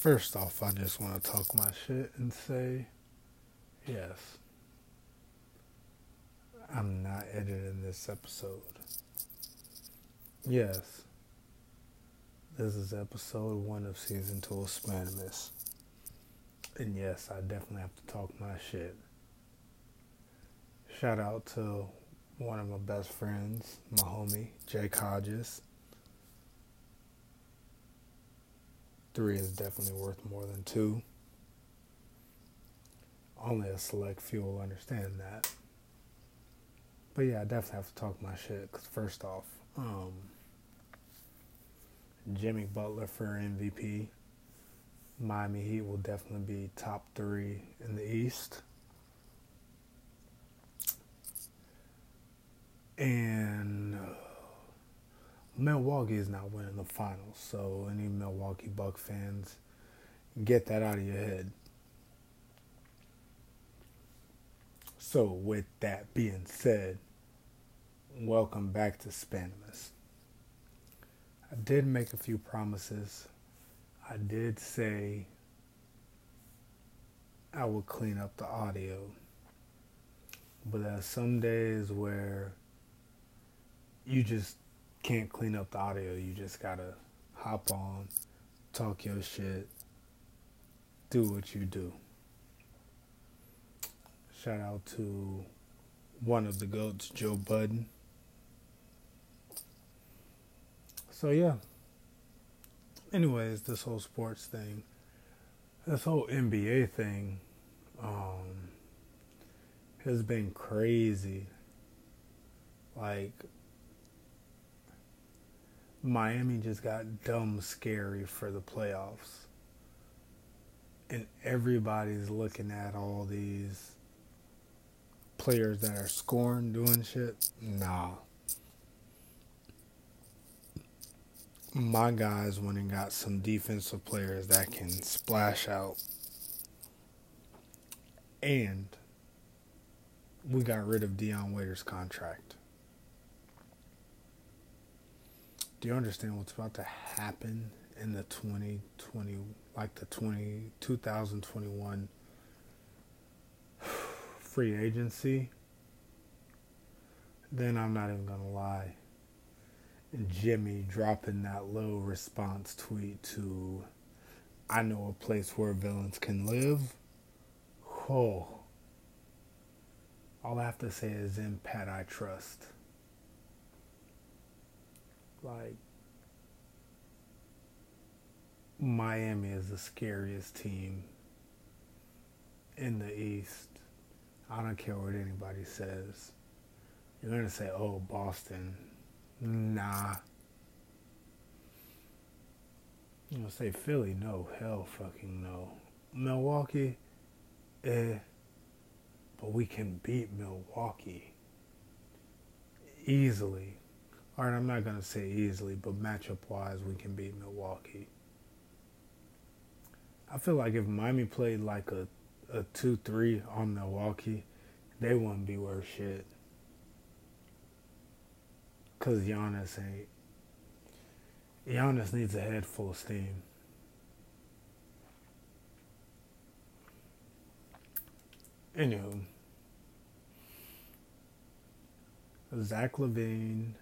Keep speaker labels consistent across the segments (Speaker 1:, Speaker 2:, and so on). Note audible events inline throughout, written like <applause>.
Speaker 1: First off, I just want to talk my shit and say, yes, I'm not editing this episode. Yes, this is episode one of season two of Spanimus. And yes, I definitely have to talk my shit. Shout out to one of my best friends, my homie, Jake Hodges. Three is definitely worth more than two. Only a select few will understand that. But yeah, I definitely have to talk my shit. Cause first off, um, Jimmy Butler for MVP. Miami Heat will definitely be top three in the East. And uh, Milwaukee is not winning the finals, so any Milwaukee Buck fans, get that out of your head. So, with that being said, welcome back to Spanimus. I did make a few promises. I did say I would clean up the audio, but there are some days where you just can't clean up the audio. You just gotta hop on, talk your shit, do what you do. Shout out to one of the goats, Joe Budden. So yeah. Anyways, this whole sports thing, this whole NBA thing, um, has been crazy. Like Miami just got dumb scary for the playoffs. And everybody's looking at all these players that are scoring, doing shit. Nah. My guys went and got some defensive players that can splash out. And we got rid of Dion Waiters' contract do you understand what's about to happen in the 2020 like the 20 2021 <sighs> free agency? Then i'm not even gonna lie. Jimmy dropping that little response tweet to i know a place where villains can live. Oh all i have to say is in pat i trust like Miami is the scariest team in the East. I don't care what anybody says. You're gonna say, "Oh, Boston." Nah. You gonna say Philly? No, hell, fucking no. Milwaukee, eh. But we can beat Milwaukee easily. All right, I'm not going to say easily, but matchup wise, we can beat Milwaukee. I feel like if Miami played like a, a 2 3 on Milwaukee, they wouldn't be worth shit. Because Giannis ain't. Giannis needs a head full of steam. Anywho, Zach LaVine Mm,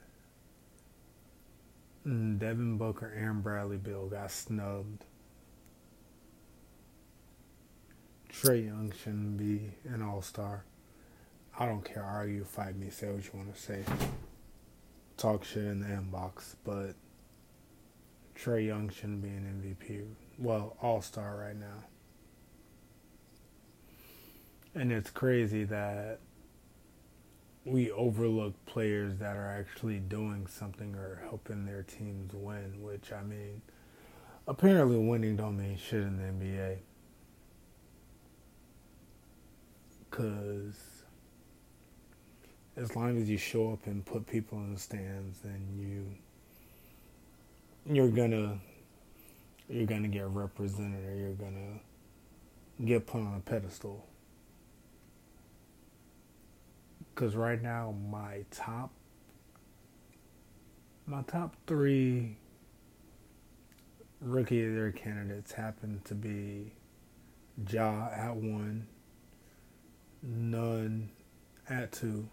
Speaker 1: Devin Booker, Aaron Bradley, Bill got snubbed. Trae Young shouldn't be an All Star. I don't care. Argue, fight me, say what you want to say. Talk shit in the inbox, but Trae Young shouldn't be an MVP. Well, All Star right now. And it's crazy that we overlook players that are actually doing something or helping their teams win, which I mean, apparently winning don't mean shit in the NBA. Cause as long as you show up and put people in the stands, then you you're gonna you're gonna get represented or you're gonna get put on a pedestal. Because right now my top my top three rookie of their candidates happen to be Ja at one, Nunn at two.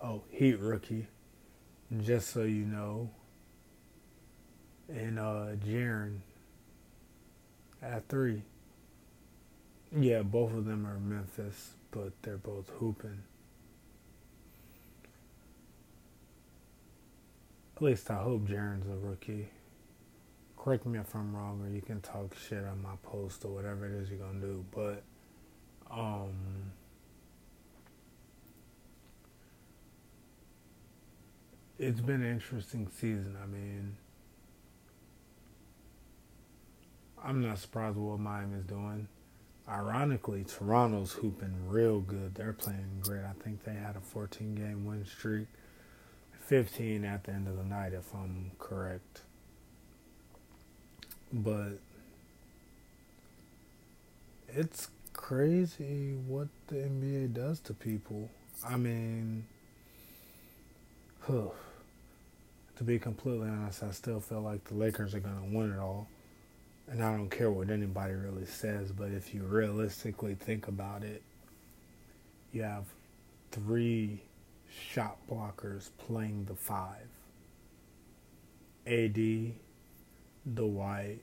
Speaker 1: Oh, Heat rookie, just so you know. And uh Jaren at three. Yeah, both of them are Memphis, but they're both hooping. At least I hope Jaren's a rookie. Correct me if I'm wrong, or you can talk shit on my post or whatever it is you're gonna do. But um, it's been an interesting season. I mean, I'm not surprised with what Miami's doing. Ironically, Toronto's hooping real good. They're playing great. I think they had a 14 game win streak, 15 at the end of the night, if I'm correct. But it's crazy what the NBA does to people. I mean, huh, to be completely honest, I still feel like the Lakers are going to win it all and I don't care what anybody really says, but if you realistically think about it, you have three shot blockers playing the five. AD, Dwight,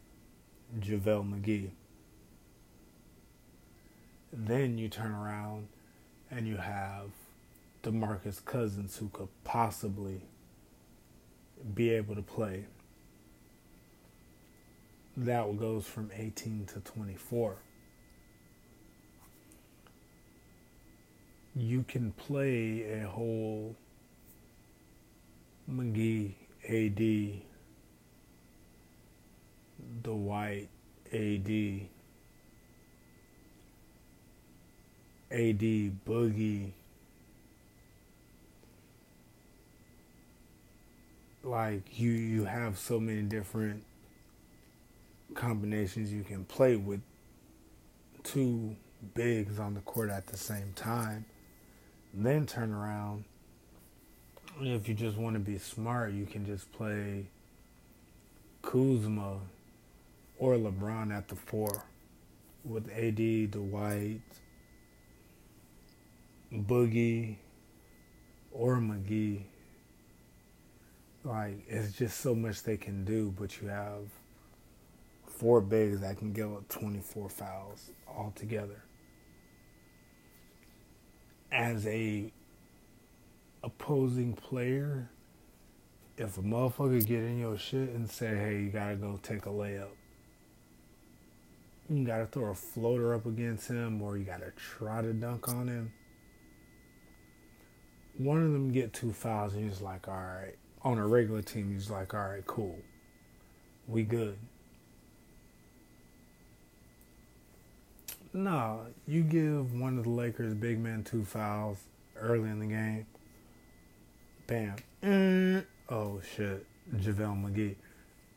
Speaker 1: JaVale McGee. Then you turn around and you have DeMarcus Cousins who could possibly be able to play that goes from 18 to 24. You can play a whole McGee AD, the white AD, AD Boogie. Like you, you have so many different combinations you can play with two bigs on the court at the same time. Then turn around. If you just want to be smart, you can just play Kuzma or LeBron at the four with AD, Dwight, Boogie, or McGee. Like, it's just so much they can do, but you have four bigs that can give up 24 fouls altogether. As a opposing player, if a motherfucker get in your shit and say, hey, you gotta go take a layup, you gotta throw a floater up against him or you gotta try to dunk on him. One of them get two fouls and he's like, all right. On a regular team, he's like, all right, cool. We good. No, you give one of the Lakers big men two fouls early in the game. Bam. Mm. Oh shit. JaVale McGee.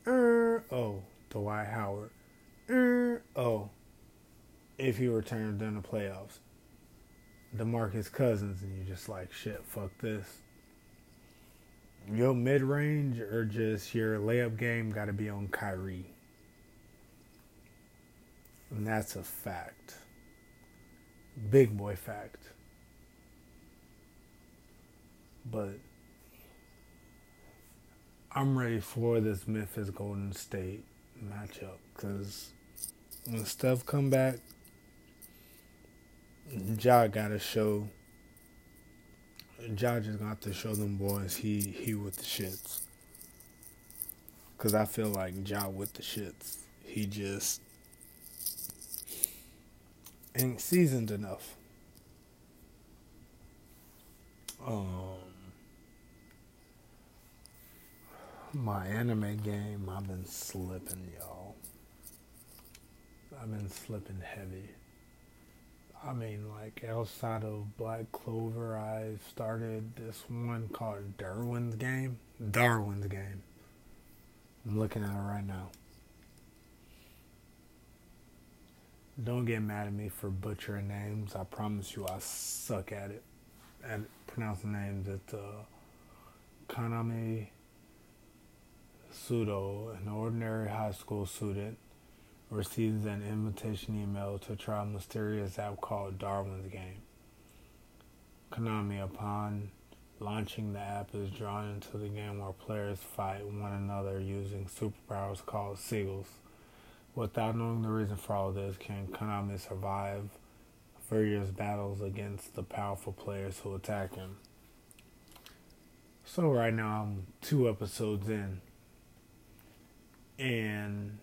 Speaker 1: Mm. Oh, Dwight Howard. Mm. Oh. If he returns in the playoffs. DeMarcus Cousins and you're just like shit, fuck this. Your mid range or just your layup game gotta be on Kyrie. And that's a fact. Big boy fact. But I'm ready for this Memphis Golden State matchup because when Steph come back, Ja got to show. Ja just got to show them boys he he with the shits. Cause I feel like Ja with the shits. He just ain't seasoned enough. Um, my anime game, I've been slipping, y'all. I've been slipping heavy. I mean, like outside of Black Clover, I started this one called Darwin's Game. Darwin's Game. I'm looking at it right now. Don't get mad at me for butchering names. I promise you I suck at it. At pronouncing names. It's uh, Kaname Sudo, an ordinary high school student, receives an invitation email to try a mysterious app called Darwin's Game. Kaname, upon launching the app, is drawn into the game where players fight one another using superpowers called sigils. Without knowing the reason for all this, can Kaname survive furious battles against the powerful players who attack him? So, right now, I'm two episodes in, and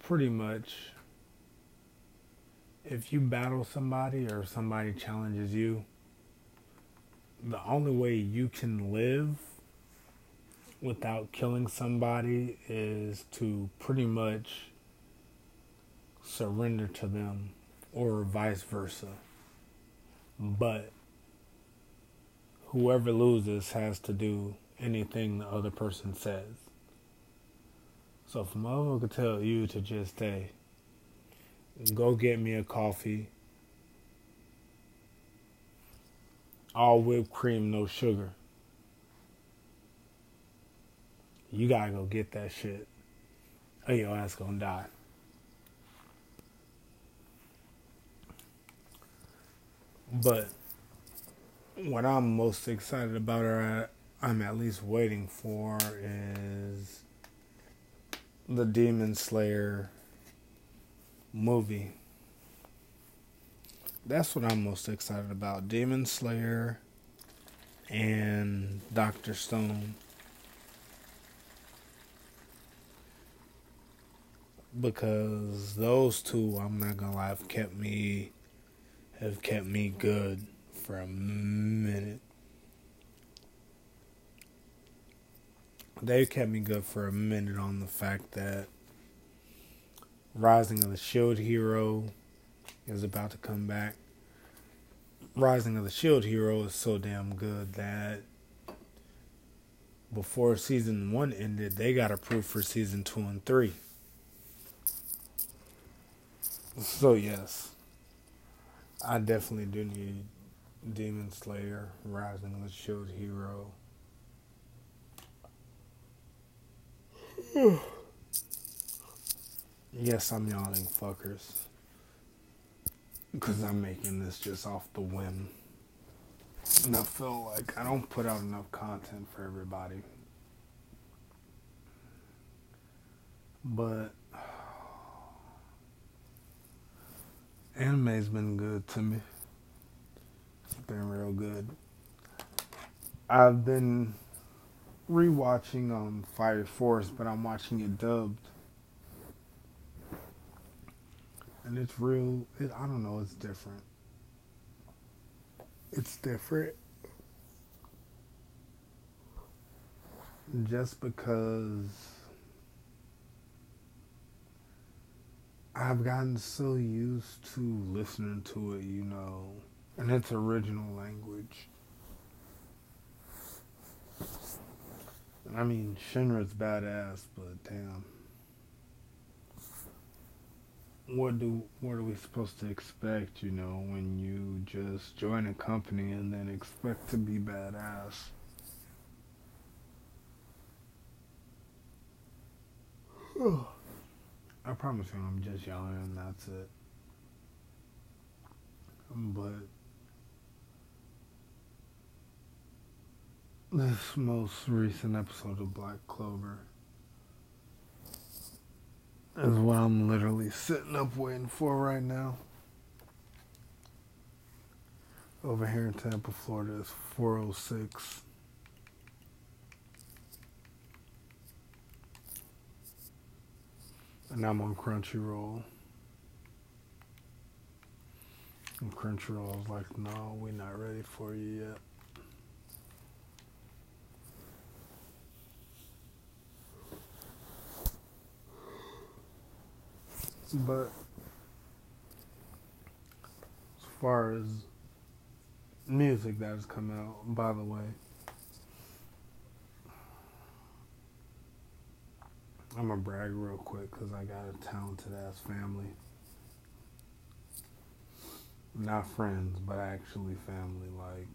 Speaker 1: pretty much if you battle somebody or somebody challenges you, the only way you can live without killing somebody is to pretty much surrender to them or vice versa. But whoever loses has to do anything the other person says. So if a could tell you to just say, go get me a coffee, all whipped cream, no sugar. You gotta go get that shit. Or your ass gonna die. But what I'm most excited about, or I'm at least waiting for, is the Demon Slayer movie. That's what I'm most excited about. Demon Slayer and Doctor Stone. Because those two, I'm not gonna lie, have kept me have kept me good for a minute. They've kept me good for a minute on the fact that Rising of the Shield Hero is about to come back. Rising of the Shield Hero is so damn good that before season one ended, they got approved for season two and three. So, yes, I definitely do need Demon Slayer, Rising of the Shield Hero. <sighs> yes, I'm yawning, fuckers. Because I'm making this just off the whim. And I feel like I don't put out enough content for everybody. But anime's been good to me. It's been real good. I've been rewatching um Fire Force, but I'm watching it dubbed, and it's real. It, I don't know. It's different. It's different. Just because I've gotten so used to listening to it, you know, in its original language I mean, Shinra's badass, but damn. What do what are we supposed to expect, you know, when you just join a company and then expect to be badass? <sighs> I promise you I'm just yelling and that's it. But this most recent episode of Black Clover is what I'm literally sitting up waiting for right now. Over here in Tampa, Florida, it's 406. And I'm on Crunchyroll. And Crunchyroll's like, no, we're not ready for you yet. But as far as music that has come out, by the way, I'm gonna brag real quick because I got a talented ass family. Not friends, but actually family. Like,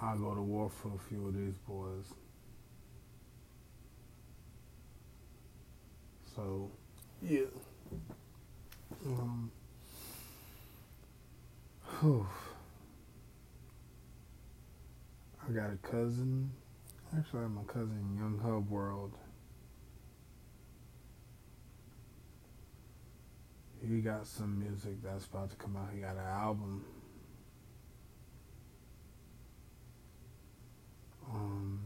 Speaker 1: I'll go to war for a few of these boys. So, yeah. Um, <sighs> whew. I got a cousin. Actually, my cousin Young Hub World. He got some music that's about to come out. He got an album. Um,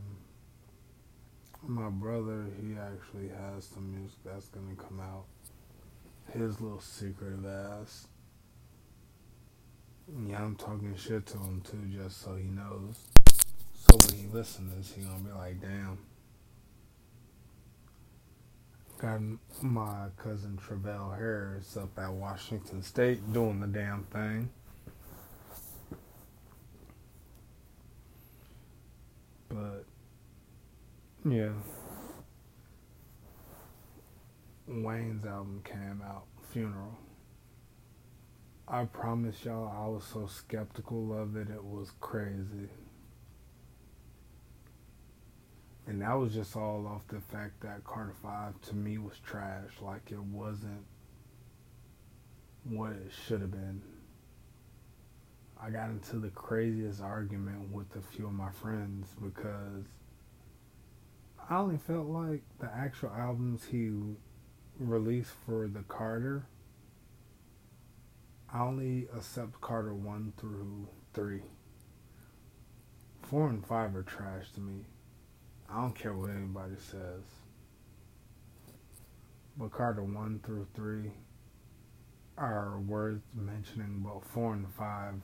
Speaker 1: my brother, he actually has some music that's gonna come out. His little secretive ass. Yeah, I'm talking shit to him too, just so he knows. So when he listens, he gonna be like, "Damn." Got my cousin Travell Harris up at Washington State doing the damn thing. But yeah. Wayne's album came out, Funeral. I promise y'all, I was so skeptical of it, it was crazy. And that was just all off the fact that Carter 5 to me was trash. Like it wasn't what it should have been. I got into the craziest argument with a few of my friends because I only felt like the actual albums he released for the Carter, I only accept Carter 1 through 3. 4 and 5 are trash to me. I don't care what anybody says. But Carter 1 through 3 are worth mentioning, but 4 and 5,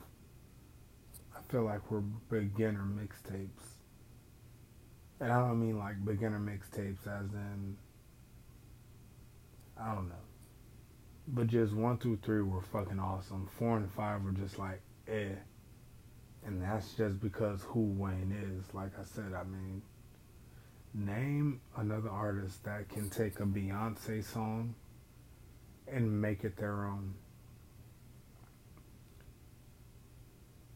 Speaker 1: I feel like we're beginner mixtapes. And I don't mean like beginner mixtapes as in, I don't know. But just 1 through 3 were fucking awesome. 4 and 5 were just like, eh. And that's just because who Wayne is. Like I said, I mean, name another artist that can take a Beyonce song and make it their own.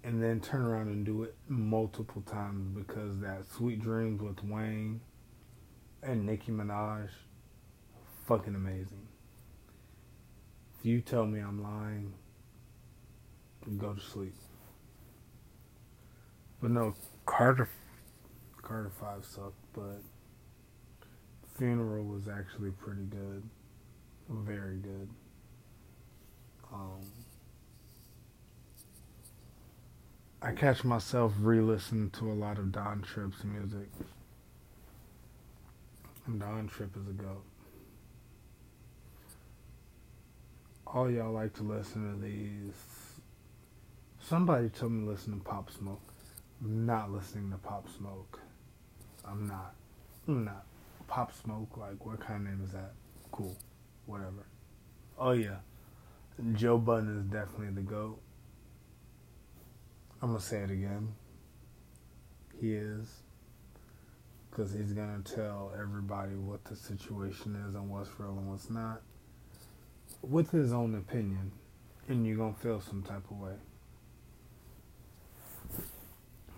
Speaker 1: And then turn around and do it multiple times because that Sweet Dreams with Wayne and Nicki Minaj, fucking amazing. If you tell me I'm lying, go to sleep. But no, Carter Carter 5 sucked, but Funeral was actually pretty good. Very good. Um, I catch myself re-listening to a lot of Don Trip's music. And Don Trip is a goat. All y'all like to listen to these. Somebody told me to listen to Pop Smoke. I'm not listening to Pop Smoke. Not. Not. Pop Smoke, like, what kind of name is that? Cool. Whatever. Oh, yeah. Joe Budden is definitely the GOAT. I'm going to say it again. He is. Because he's going to tell everybody what the situation is and what's real and what's not. With his own opinion. And you're going to feel some type of way.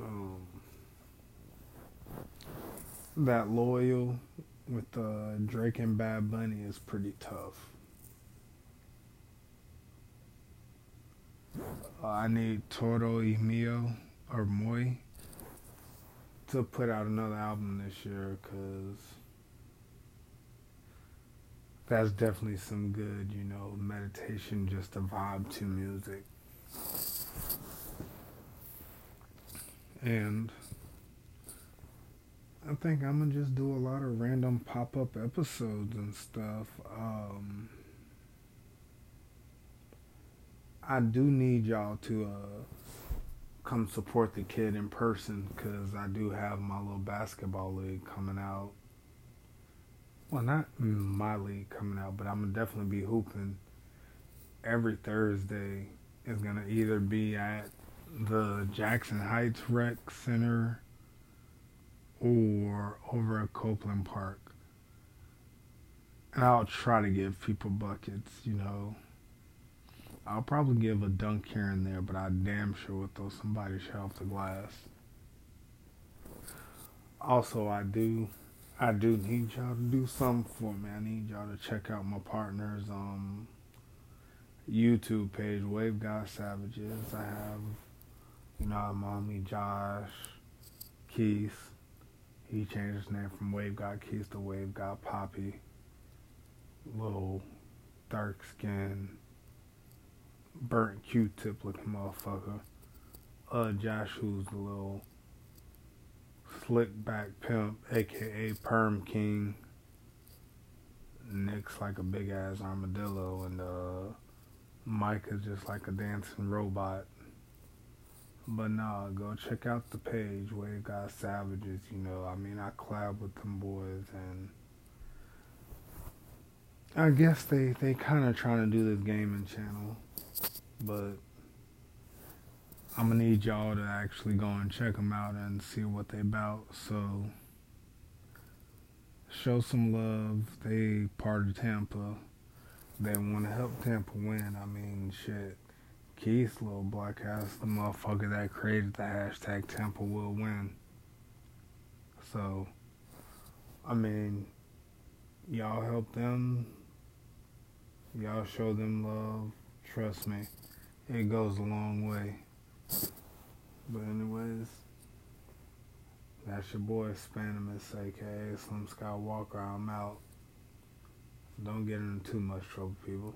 Speaker 1: Um, that loyal with uh, Drake and Bad Bunny is pretty tough. Uh, I need Toro y Mio or Moi to put out another album this year because that's definitely some good, you know, meditation, just a vibe to music. And I think I'm gonna just do a lot of random pop up episodes and stuff. Um, I do need y'all to uh, come support the kid in person because I do have my little basketball league coming out. Well, not my league coming out, but I'm gonna definitely be hooping every Thursday. Is gonna either be at the Jackson Heights Rec Center or over at Copeland Park. And I'll try to give people buckets, you know. I'll probably give a dunk here and there, but I damn sure will throw somebody shit off the glass. also, I do, I do need y'all to do something for me. I need y'all to check out my partner's um YouTube page, Wave God Savages. I have, you know, my homie Josh Keith. He changed his name from Wave God Keith to Wave God Poppy. Little dark skin, burnt Q-tip looking motherfucker. Uh, Josh, who's the little slick back pimp, aka Perm King. Nick's like a big ass armadillo, and uh, Mike is just like a dancing robot. But nah, go check out the page where Wave God Savages. You know, I mean, I collab with them boys, and I guess they they kind of trying to do this gaming channel, but I'm gonna need y'all to actually go and check them out and see what they about. So show some love. They part of Tampa. They want to help Tampa win. I mean, shit. Keith's little black ass, the motherfucker that created the hashtag Temple will win. So, I mean, y'all help them. Y'all show them love. Trust me, it goes a long way. But anyways, that's your boy Spanimus, aka Slim Skywalker. I'm out. Don't get into too much trouble, people.